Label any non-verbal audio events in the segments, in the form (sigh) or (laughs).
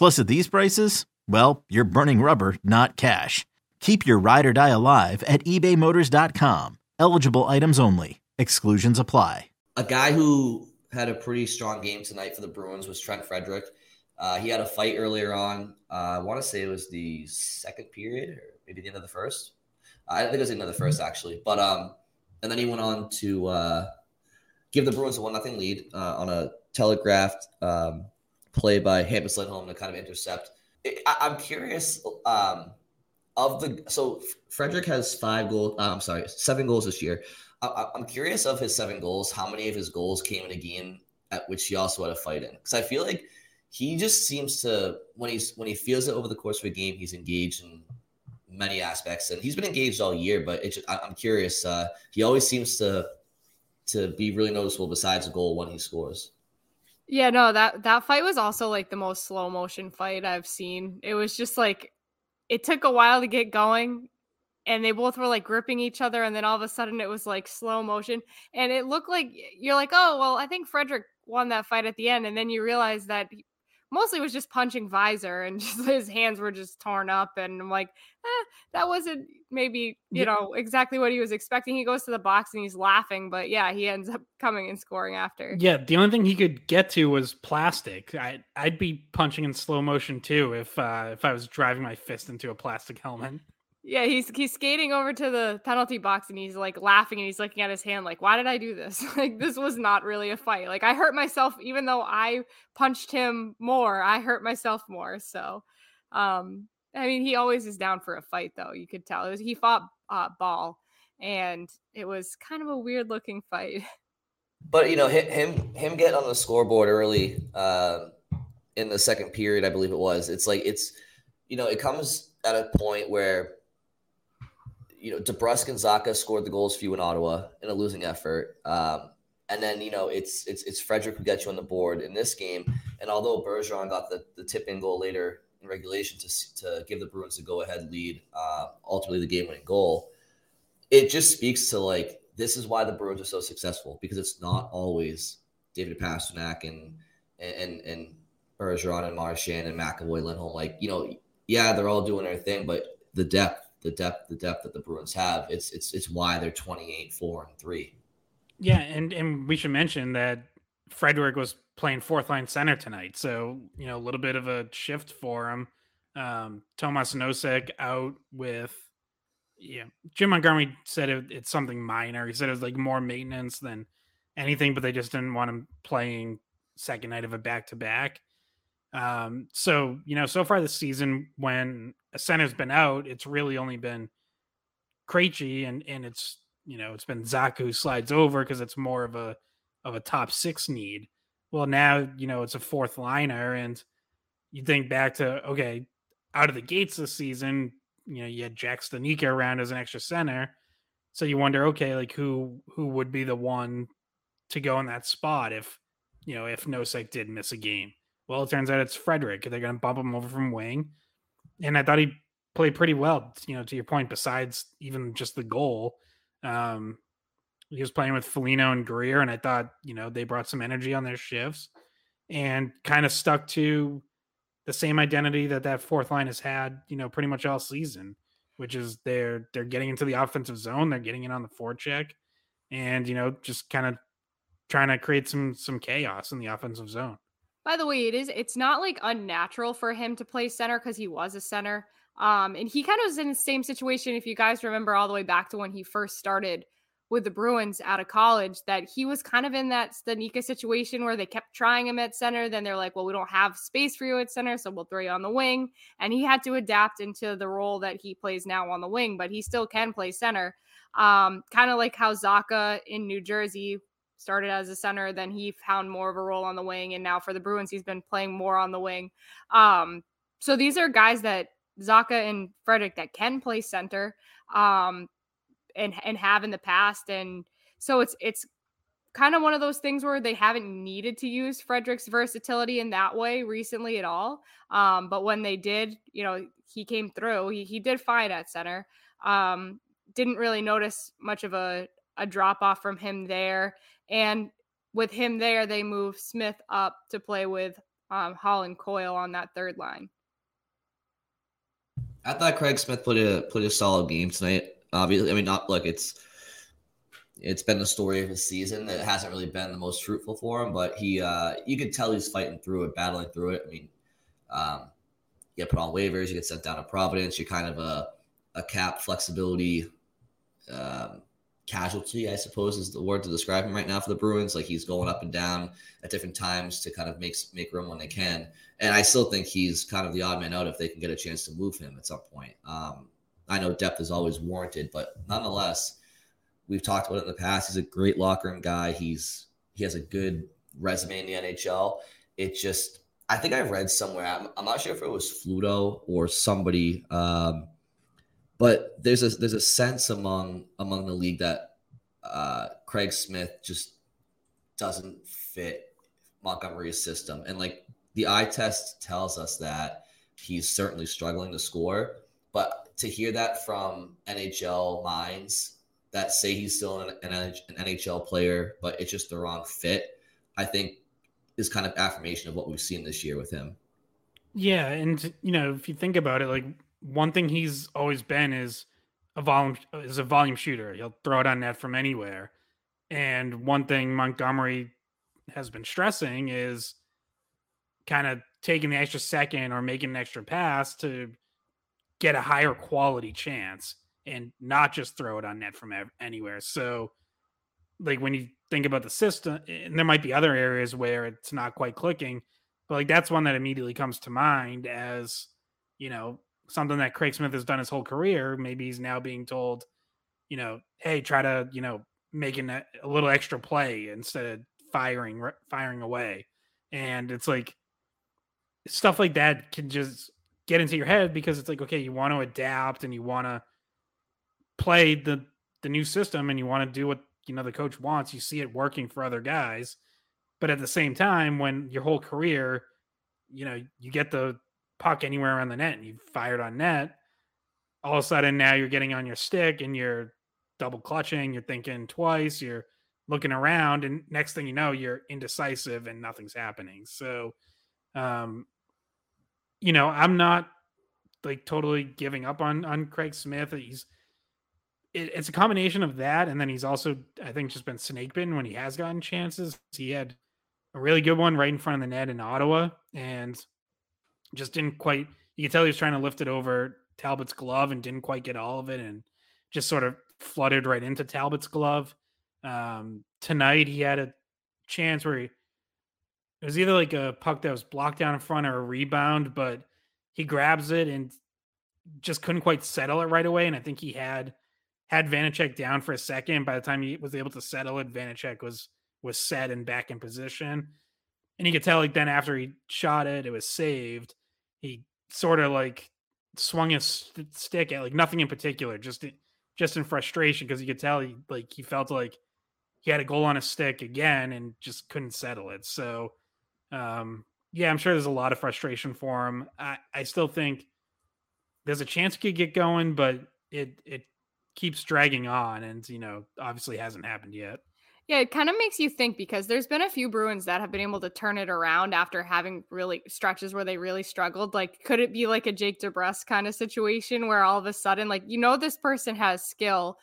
Plus, at these prices, well, you're burning rubber, not cash. Keep your ride or die alive at ebaymotors.com. Eligible items only. Exclusions apply. A guy who had a pretty strong game tonight for the Bruins was Trent Frederic. Uh, he had a fight earlier on. Uh, I want to say it was the second period or maybe the end of the first. I think it was the end of the first actually. But um, and then he went on to uh, give the Bruins a one nothing lead uh, on a telegraphed um, play by Hampus Lindholm to kind of intercept. I, am curious um, of the so Frederic has five goals. Uh, I'm sorry, seven goals this year. I, I'm curious of his seven goals. How many of his goals came in a game at which he also had a fight in? Because I feel like he just seems to when he's when he feels it over the course of a game, he's engaged in many aspects, and he's been engaged all year. But just, I, am curious. Uh, he always seems to to be really noticeable besides a goal when he scores. Yeah, no, that that fight was also like the most slow motion fight I've seen. It was just like it took a while to get going and they both were like gripping each other and then all of a sudden it was like slow motion and it looked like you're like, "Oh, well, I think Frederic won that fight at the end." And then you realize that mostly was just punching visor and (laughs) just his hands were just torn up and i'm like eh, that wasn't maybe you yeah. know exactly what he was expecting. He goes to the box and he's laughing but yeah he ends up (laughs) coming and scoring after. Yeah the only thing he could get to was plastic. I, i'd be punching in slow motion too if uh if i was driving my fist into a plastic helmet yeah, he's he's skating over to the penalty box and he's like laughing and he's looking at his hand like, "Why did I do this? (laughs) like this was not really a fight. Like I hurt myself even though I punched him more. I hurt myself more." So, um I mean, he always is down for a fight though. You could tell. Was he fought uh, ball and it was kind of a weird looking fight. (laughs) But, you know, him him getting on the scoreboard early uh in the second period, I believe it was. It's like it's you know, it comes at a point where you know, DeBrusk and Zacha scored the goals for you in Ottawa in a losing effort. Um, and then, you know, it's it's it's Frederic who got you on the board in this game. And although Bergeron got the, the tip in goal later in regulation to, to give the Bruins a go ahead lead, uh, ultimately the game winning goal, it just speaks to like this is why the Bruins are so successful because it's not always David Pastrnak and and and Bergeron and Marchand and McAvoy, Lindholm. Like, you know, yeah, they're all doing their thing, but the depth the depth the depth that the Bruins have. It's it's it's why they're 28 4 and 3. Yeah, and and we should mention that Frederic was playing fourth line center tonight. So, you know, a little bit of a shift for him. Um Tomas Nosek out with yeah, Jim Montgomery said it, it's something minor. He said it was like more maintenance than anything, but they just didn't want him playing second night of a back to back. Um, so you know, so far this season, when a center's been out, it's really only been Krejci, and and it's you know it's been Zach who slides over because it's more of a of a top six need. Well, now you know it's a fourth liner, and you think back to okay, out of the gates this season, you know you had Jack Studnicka around as an extra center, so you wonder okay, like who who would be the one to go in that spot if you know if Nosek did miss a game. Well, it turns out it's Frederic. They're going to bump him over from wing, and I thought he played pretty well. You know, to your point, besides even just the goal, um, he was playing with Foligno and Greer, and I thought you know they brought some energy on their shifts and kind of stuck to the same identity that that fourth line has had, you know, pretty much all season, which is they're they're getting into the offensive zone, they're getting in on the forecheck, and you know just kind of trying to create some some chaos in the offensive zone. By the way, it is it's not like unnatural for him to play center because he was a center. Um, and he kind of was in the same situation if you guys remember all the way back to when he first started with the Bruins out of college that he was kind of in that Studnicka situation where they kept trying him at center. Then they're like, well, we don't have space for you at center, so we'll throw you on the wing. And he had to adapt into the role that he plays now on the wing, but he still can play center. Um, kind of like how Zacha in New Jersey started as a center, then he found more of a role on the wing. And now for the Bruins, he's been playing more on the wing. Um, so these are guys that Zacha and Frederic that can play center. Um, and and have in the past and so it's it's kind of one of those things where they haven't needed to use Frederic's versatility in that way recently at all. Um, but when they did, you know, he came through. He he did fine at center. Um, didn't really notice much of a a drop off from him there. And with him there, they move Smith up to play with um, Hall and Coyle on that third line. I thought Craig Smith put a put a solid game tonight. Obviously, I mean, not look, it's it's been the story of his season. It hasn't really been the most fruitful for him, but he uh you could tell he's fighting through it, battling through it. I mean, um, you get put on waivers, you get sent down to Providence, you're kind of a a cap flexibility um, casualty, I suppose is the word to describe him right now for the Bruins. Like he's going up and down at different times to kind of make make room when they can. And I still think he's kind of the odd man out if they can get a chance to move him at some point. Um, I know depth is always warranted, but nonetheless, we've talked about it in the past. He's a great locker room guy. He's he has a good resume in the NHL. It just I think I read somewhere. I'm, I'm not sure if it was Fluto or somebody, um, but there's a there's a sense among among the league that uh, Craig Smith just doesn't fit Montgomery's system, and like the eye test tells us that he's certainly struggling to score. But to hear that from NHL minds that say he's still an, an, NHL player, but it's just the wrong fit, I think is kind of affirmation of what we've seen this year with him. Yeah, and you know, if you think about it, like one thing he's always been is a volume is a volume shooter. He'll throw it on net from anywhere. And one thing Montgomery has been stressing is kind of taking the extra second or making an extra pass to get a higher quality chance and not just throw it on net from anywhere. So, like when you think about the system, and there might be other areas where it's not quite clicking, but like that's one that immediately comes to mind as you know something that Craig Smith has done his whole career. Maybe he's now being told, you know, hey, try to you know making a, a little extra play instead of firing firing away, and it's like stuff like that can just get into your head because it's like okay you want to adapt and you want to play the the new system and you want to do what you know the coach wants you see it working for other guys but at the same time when your whole career you know you get the puck anywhere around the net and you fired on net all of a sudden now you're getting on your stick and you're double clutching you're thinking twice you're looking around and next thing you know you're indecisive and nothing's happening so um you know, I'm not like totally giving up on on Craig Smith. He's it, it's a combination of that, and then he's also I think just been snake bitten when he has gotten chances. He had a really good one right in front of the net in Ottawa, and just didn't quite. You could tell he was trying to lift it over Talbot's glove and didn't quite get all of it, and just sort of flooded right into Talbot's glove. Um, tonight he had a chance where he it was either like a puck that was blocked down in front or a rebound, but he grabs it and just couldn't quite settle it right away. And I think he had had Vanecek down for a second. By the time he was able to settle it, Vanecek was was set and back in position. And you could tell like then after he shot it, it was saved. He sort of like swung his stick at like nothing in particular, just just in frustration because you could tell he like he felt like he had a goal on his stick again and just couldn't settle it. So um, yeah, I'm sure there's a lot of frustration for him. I, I still think there's a chance he could get going, but it it keeps dragging on, and you know, obviously hasn't happened yet. Yeah, it kind of makes you think because there's been a few Bruins that have been able to turn it around after having really stretches where they really struggled. Like, could it be like a Jake DeBrusk kind of situation where all of a sudden, like, you know, this person has skill,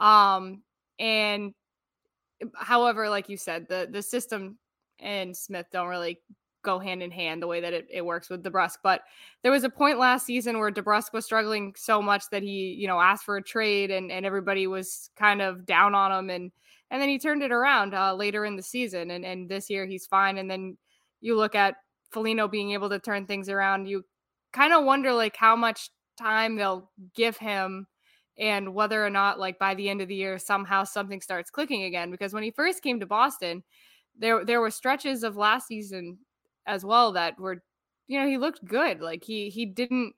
um, and however, like you said, the the system and Smith don't really go hand in hand the way that it, it works with DeBrusk. But there was a point last season where DeBrusk was struggling so much that he, you know, asked for a trade and, and everybody was kind of down on him. And and then he turned it around uh, later in the season. And, and this year he's fine. And then you look at Foligno being able to turn things around. You kind of wonder like how much time they'll give him and whether or not like by the end of the year somehow something starts clicking again because when he first came to Boston there there were stretches of last season as well that were you know he looked good like he he didn't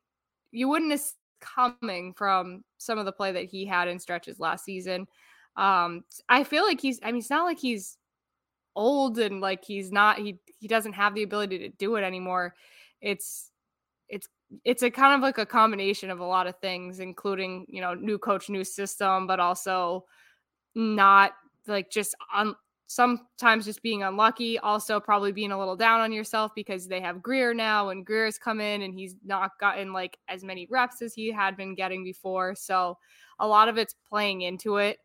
you wouldn't have coming from some of the play that he had in stretches last season um i feel like he's i mean it's not like he's old and like he's not he he doesn't have the ability to do it anymore it's it's it's a kind of like a combination of a lot of things including you know new coach new system but also not like just on sometimes just being unlucky, also probably being a little down on yourself because they have Greer now and Greer's come in and he's not gotten like as many reps as he had been getting before. So a lot of it's playing into it.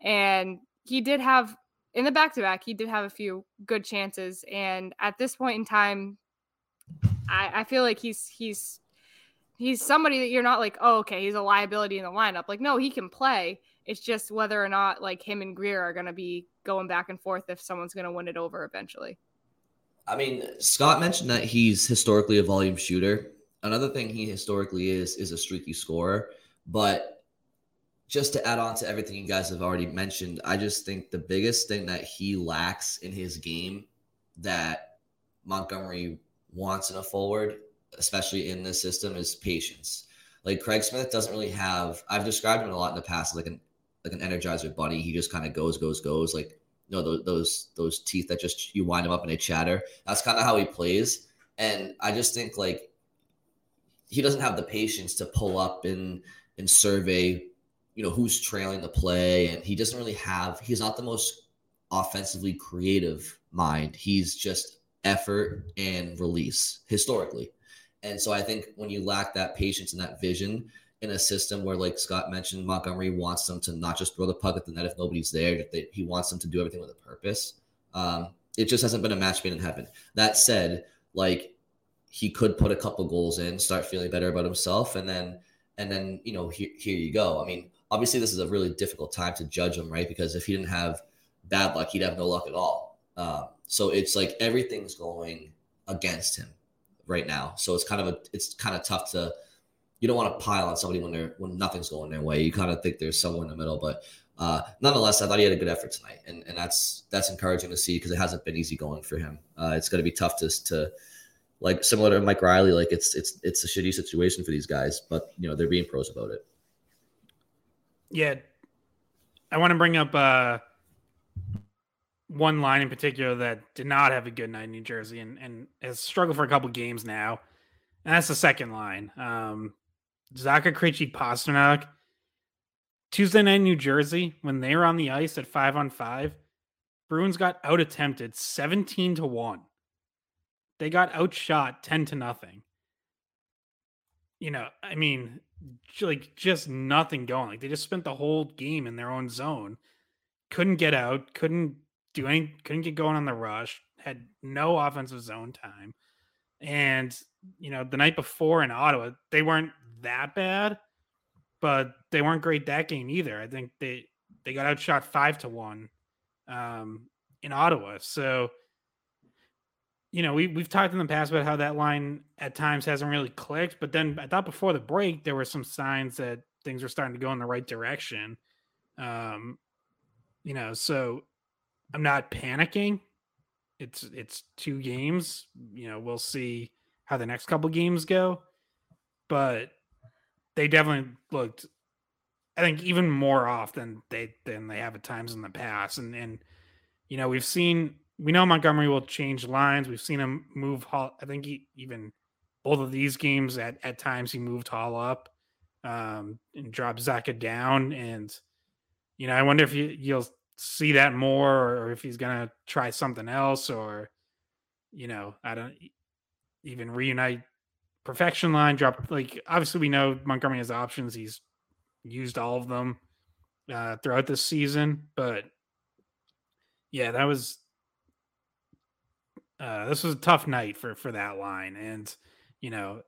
And he did have in the back to back, he did have a few good chances. And at this point in time, I, I feel like he's he's he's somebody that you're not like, oh, okay, he's a liability in the lineup. Like, no, he can play. It's just whether or not like him and Greer are going to be going back and forth if someone's going to win it over eventually. I mean, Scott mentioned that he's historically a volume shooter. Another thing he historically is is a streaky scorer. But just to add on to everything you guys have already mentioned, I just think the biggest thing that he lacks in his game that Montgomery wants in a forward, especially in this system, is patience. Like Craig Smith doesn't really have. I've described him a lot in the past, like an like an energizer bunny. He just kind of goes, goes, goes. Like you know those those those teeth that just you wind them up and they chatter. That's kind of how he plays. And I just think like he doesn't have the patience to pull up and and survey, you know, who's trailing the play, and he doesn't really have. He's not the most offensively creative mind. He's just effort and release historically. And so I think when you lack that patience and that vision, in a system where, like Scott mentioned, Montgomery wants them to not just throw the puck at the net if nobody's there. He wants them to do everything with a purpose. Um, it just hasn't been a match made in heaven. That said, like he could put a couple goals in, start feeling better about himself, and then and then you know here you go. I mean, obviously this is a really difficult time to judge him, right? Because if he didn't have bad luck, he'd have no luck at all. Um, so it's like everything's going against him right now. So it's kind of a it's kind of tough to you don't want to pile on somebody when they're when nothing's going their way. You kind of think there's someone in the middle, but uh, nonetheless, I thought he had a good effort tonight, and and that's that's encouraging to see because it hasn't been easy going for him. Uh, it's going to be tough to to like similar to Mike Reilly, like it's it's it's a shitty situation for these guys, but you know they're being pros about it. Yeah, I want to bring up uh, one line in particular that did not have a good night in New Jersey and and has struggled for a couple games now, and that's the second line. Um, Zacha Krejci Pastrnak. Tuesday night in New Jersey, when they were on the ice at five on five, Bruins got out attempted 17 to 1. They got outshot 10 to nothing. You know, I mean, like just nothing going. Like they just spent the whole game in their own zone. Couldn't get out, couldn't do any couldn't get going on the rush, had no offensive zone time. And you know, the night before in Ottawa, they weren't that bad, but they weren't great that game either. I think they they got outshot five to one um, in Ottawa. So, you know, we we've talked in the past about how that line at times hasn't really clicked, but then I thought before the break there were some signs that things were starting to go in the right direction. Um, you know, so I'm not panicking. It's it's two games. You know, we'll see how the next couple games go. But they definitely looked I think even more off than they than they have at times in the past. And and you know, we've seen we know Montgomery will change lines. We've seen him move Hall. I think he even both of these games at, at times he moved Hall up. um, and dropped Zacha down. And you know, I wonder if you, you'll see that more, or if he's gonna try something else, or you know, I don't even reunite perfection line. Drop like obviously we know Montgomery has options. He's used all of them uh, throughout this season, but yeah, that was uh, this was a tough night for for that line, and you know,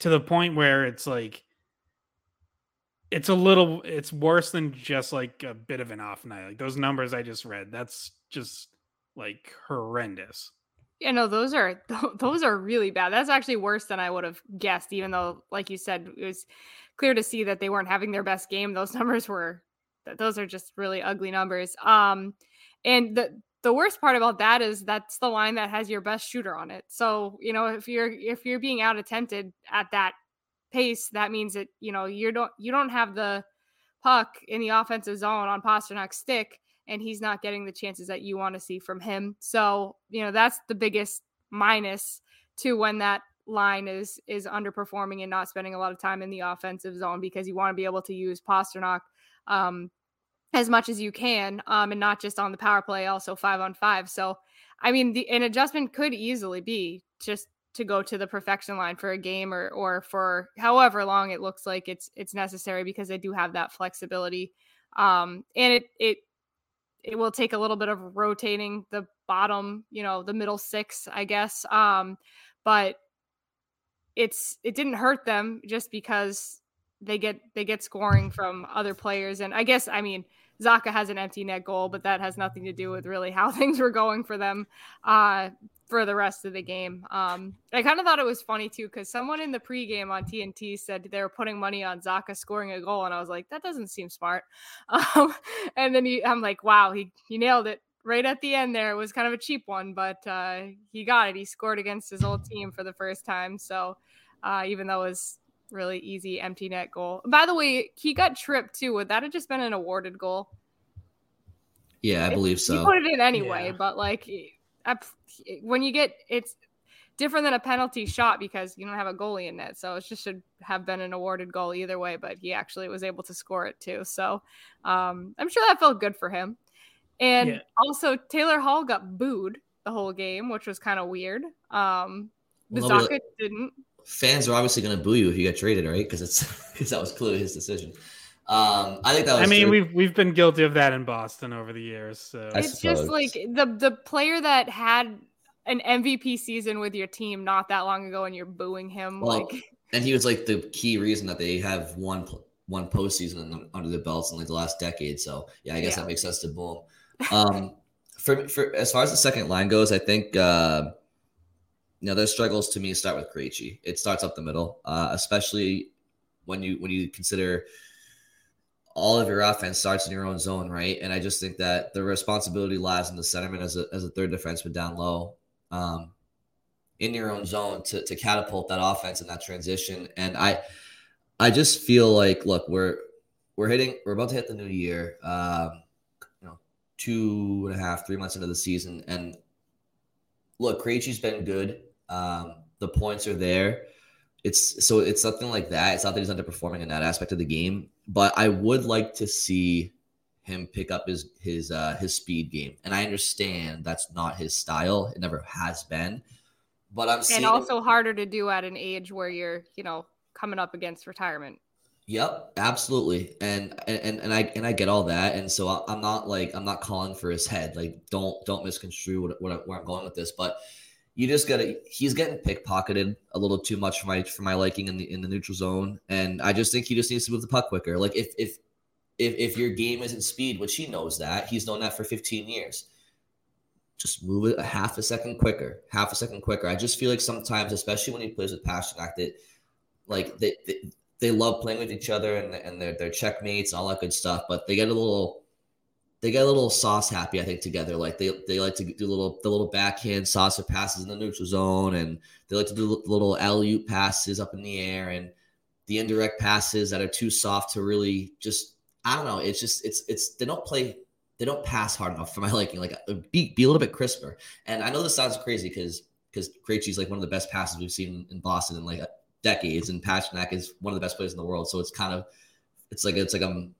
to the point where it's like it's a little it's worse than just like a bit of an off night. Like those numbers I just read, that's just like horrendous. Yeah, no, those are (laughs) those are really bad. That's actually worse than I would have guessed. Even though, like you said, it was clear to see that they weren't having their best game. Those (laughs) numbers were, those are just really ugly numbers. Um, and the the worst part about that is that's the line that has your best shooter on it. So, you know, if you're if you're being out attempted at that pace, that means that, you know, you don't you don't have the puck in the offensive zone on Pastrnak's stick and he's not getting the chances that you want to see from him. So, you know, that's the biggest minus to when that line is is underperforming and not spending a lot of time in the offensive zone because you want to be able to use Pastrnak um as much as you can, um, and not just on the power play, also five on five. So, I mean, the, an adjustment could easily be just to go to the perfection line for a game or or for however long it looks like it's it's necessary because they do have that flexibility. Um, and it it it will take a little bit of rotating the bottom, you know, the middle six, I guess. Um, but it's it didn't hurt them just because they get they get scoring from other players and I guess I mean Zacha has an empty net goal, but that has nothing to do with really how (laughs) things were going for them uh, for the rest of the game. Um, I kind of thought it was funny too because someone in the pregame on TNT said they were putting money on Zacha scoring a goal, and I was like, that doesn't seem smart. (laughs) Um, and then he, I'm like, wow, he he nailed it right at the end. There it was kind of a cheap one, but uh, he got it. He scored against his old team for the first time, so. Uh, even though it was really easy empty net goal. By the way, he got tripped too. Would that have just been an awarded goal? Yeah, I believe so. He put it in anyway, yeah. but like when you get it's different than a penalty shot because you don't have a goalie in net. So it just should have been an awarded goal either way, but he actually was able to score it too. So um, I'm sure that felt good for him. And yeah. also Taylor Hall got booed the whole game, which was kind of weird. Um, well, didn't fans are obviously going to boo you if you get traded, right? Because it's (laughs) because that was clearly his decision. Um, I think that was. I mean, we've we've been guilty of that in Boston over the years. So it's just like the the player that had an MVP season with your team not that long ago, and you're booing him. Well, like, and he was like the key reason that they have one one postseason under the belts in like the last decade. So yeah, I guess yeah. that makes sense to boom. Um, for for as far as the second line goes, I think. Uh, you know, their struggles to me start with Krejci. It starts up the middle, uh, especially when you when you consider all of your offense starts in your own zone, right? And I just think that the responsibility lies in the centerman as a as a third defenseman down low, um, in your own zone to to catapult that offense in that transition. And I I just feel like look, we're we're hitting we're about to hit the new year. Um, you know, two and a half, three months into the season, and look, Krejci's been good. Um, the points are there. It's so it's something like that. It's not that he's underperforming in that aspect of the game, but I would like to see him pick up his his uh, his speed game. And I understand that's not his style. It never has been. But I'm and also him- harder to do at an age where you're you know coming up against retirement. Yep, absolutely, and and and I and I get all that, and so I'm not like I'm not calling for his head. Like, don't don't misconstrue what, what where I'm going with this, but you just gotta he's getting pickpocketed a little too much for my for my liking in the in the neutral zone. And I just think he just needs to move the puck quicker. Like if if if if your game isn't speed, which he knows that, he's known that for 15 years. Just move it a half a second quicker, half a second quicker. I just feel like sometimes, especially when he plays with Pastrnak, that like they, they they love playing with each other and and they're they're checkmates and all that good stuff, but they get a little they get a little sauce happy, I think, together. Like they they like to do little the little backhand saucer passes in the neutral zone, and they like to do little alley oop passes up in the air, and the indirect passes that are too soft to really just I don't know. It's just it's it's they don't play they don't pass hard enough for my (laughs) liking. Like uh, be be a little bit crisper. And I know this sounds crazy because because Krejci's like one of the best passes we've seen in Boston in like decades, and Pastrnak is one of the best players in the world. So it's kind of it's like it's like I'm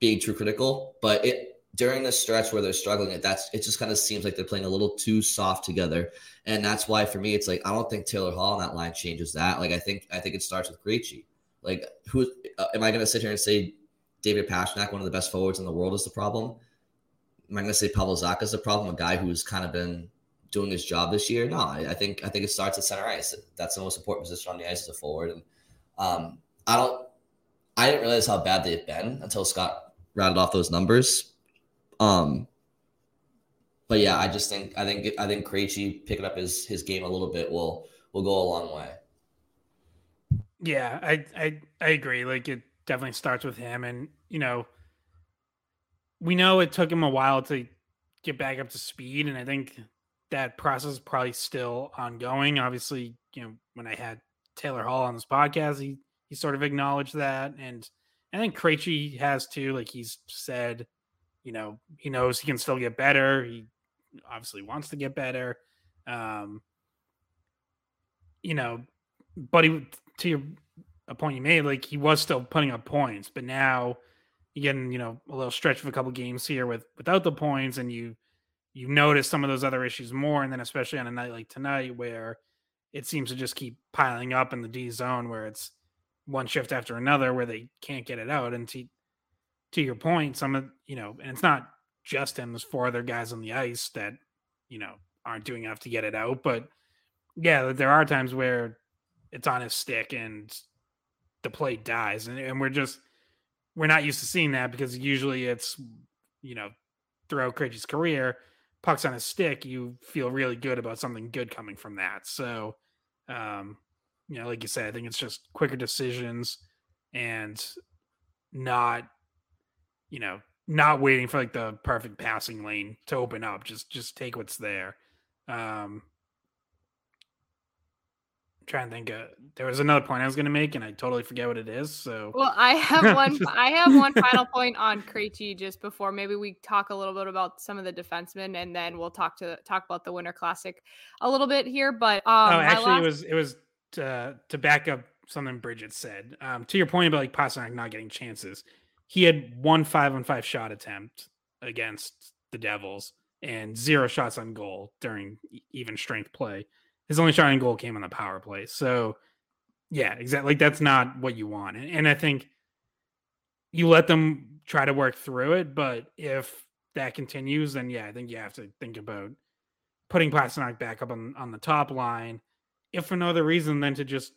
being too critical, but it during the stretch where they're struggling, it that's it just kind of seems like they're playing a little too soft together, and that's why for me it's like I don't think Taylor Hall on that line changes that. Like I think I think it starts with Krejci. Like who uh, am I going to sit here and say David Pastrnak, one of the best forwards in the world, is the problem? Am I going to say Pavel Zacha is the problem? A guy who's kind of been doing his job this year? No, I, I, think I think it starts at center ice. That's the most important position on the ice as a forward, and um, I don't. I didn't realize how bad they've been until Scott rattled off those numbers. Um, but yeah, I just think I think I think Krejci picking up his his game a little bit will will go a long way. Yeah, I I I agree. Like it definitely starts with him, and you know, we know it took him a while to get back up to speed, and I think that process is probably still ongoing. Obviously, you know, when I had Taylor Hall on this podcast, he he sort of acknowledged that, and I think Krejci has too. Like he's said, you know, he knows he can still get better. He obviously wants to get better. Um, you know, but he, to your, a point you made, like he was still putting up points, but now you getting, you know, a little stretch of a couple games here with without the points, and you you notice some of those other issues more, and then especially on a night like tonight where it seems to just keep piling up in the D zone where it's one shift after another where they can't get it out. And to to your point, some of you know, and it's not just him. There's four other guys on the ice that you know aren't doing enough to get it out. But yeah, there are times where it's on his stick and the play dies, and, and we're just we're not used to seeing that because usually it's you know throughout Krejci's career, pucks on his stick, you feel really good about something good coming from that. So, um, you know, like you said, I think it's just quicker decisions and not you know, not waiting for like the perfect passing lane to open up. Just just take what's there. Um I'm trying to think uh, there was another point I was going to make and I totally forget what it is. So Well, I have (laughs) one I have one final point on Krejci just before maybe we talk a little bit about some of the defensemen and then we'll talk to talk about the Winter Classic a little bit here, but um Oh, actually last... it was it was to, to back up something Bridget said. Um to your point about like Pastrnak not getting chances he had one five on five shot attempt against the Devils and zero shots on goal during even strength play. His only shot on goal came on the power play. So, yeah, exactly. Like that's not what you want. And, and I think you let them try to work through it. But if that continues, then yeah, I think you have to think about putting Pastrnak back up on, on the top line, if for no other reason than to just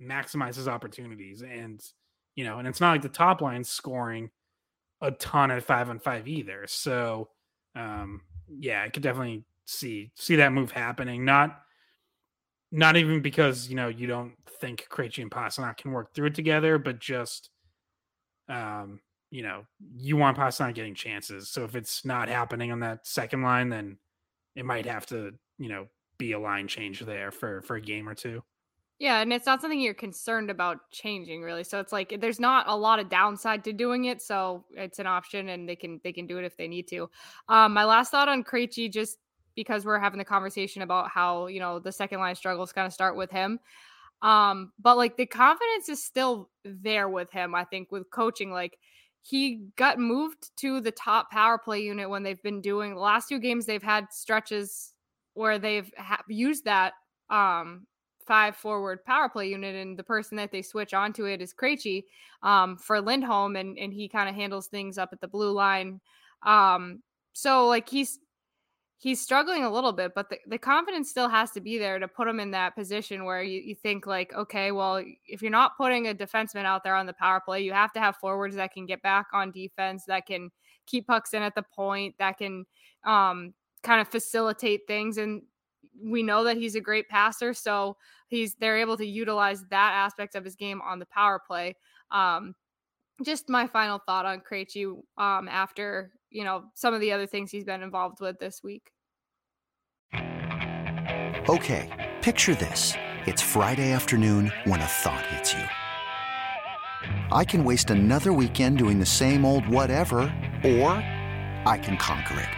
maximize his opportunities. And you know, and it's not like the top line scoring a ton at five on five either. So, um, yeah, I could definitely see see that move happening. Not not even because you know you don't think Krejci and Pastrnak can work through it together, but just um, you know, you want Pastrnak getting chances. So if it's not happening on that second line, then it might have to, you know, be a line change there for for a game or two. Yeah, and it's not something you're concerned about changing really. So it's like there's not a lot of downside to doing it, so it's an option and they can they can do it if they need to. Um my last thought on Krejci just because we're having the conversation about how, you know, the second line struggles kind of start with him. Um but like the confidence is still there with him, I think with coaching like he got moved to the top power play unit when they've been doing the last two games they've had stretches where they've ha- used that um five forward power play unit, and the person that they switch onto it is Krejci um, for Lindholm, and and he kind of handles things up at the blue line. Um, so like he's he's struggling a little bit, but the, the confidence still has to be there to put him in that position where you, you think like, okay, well, if you're not putting a defenseman out there on the power play, you have to have forwards that can get back on defense, that can keep pucks in at the point, that can um, kind of facilitate things. And we know that he's a great passer, so he's they're able to utilize that aspect of his game on the power play. Um, just my final thought on Krejci um, after you know some of the other things he's been involved with this week. Okay, picture this: it's Friday afternoon when a thought hits you. I can waste another weekend doing the same old whatever, or I can conquer it.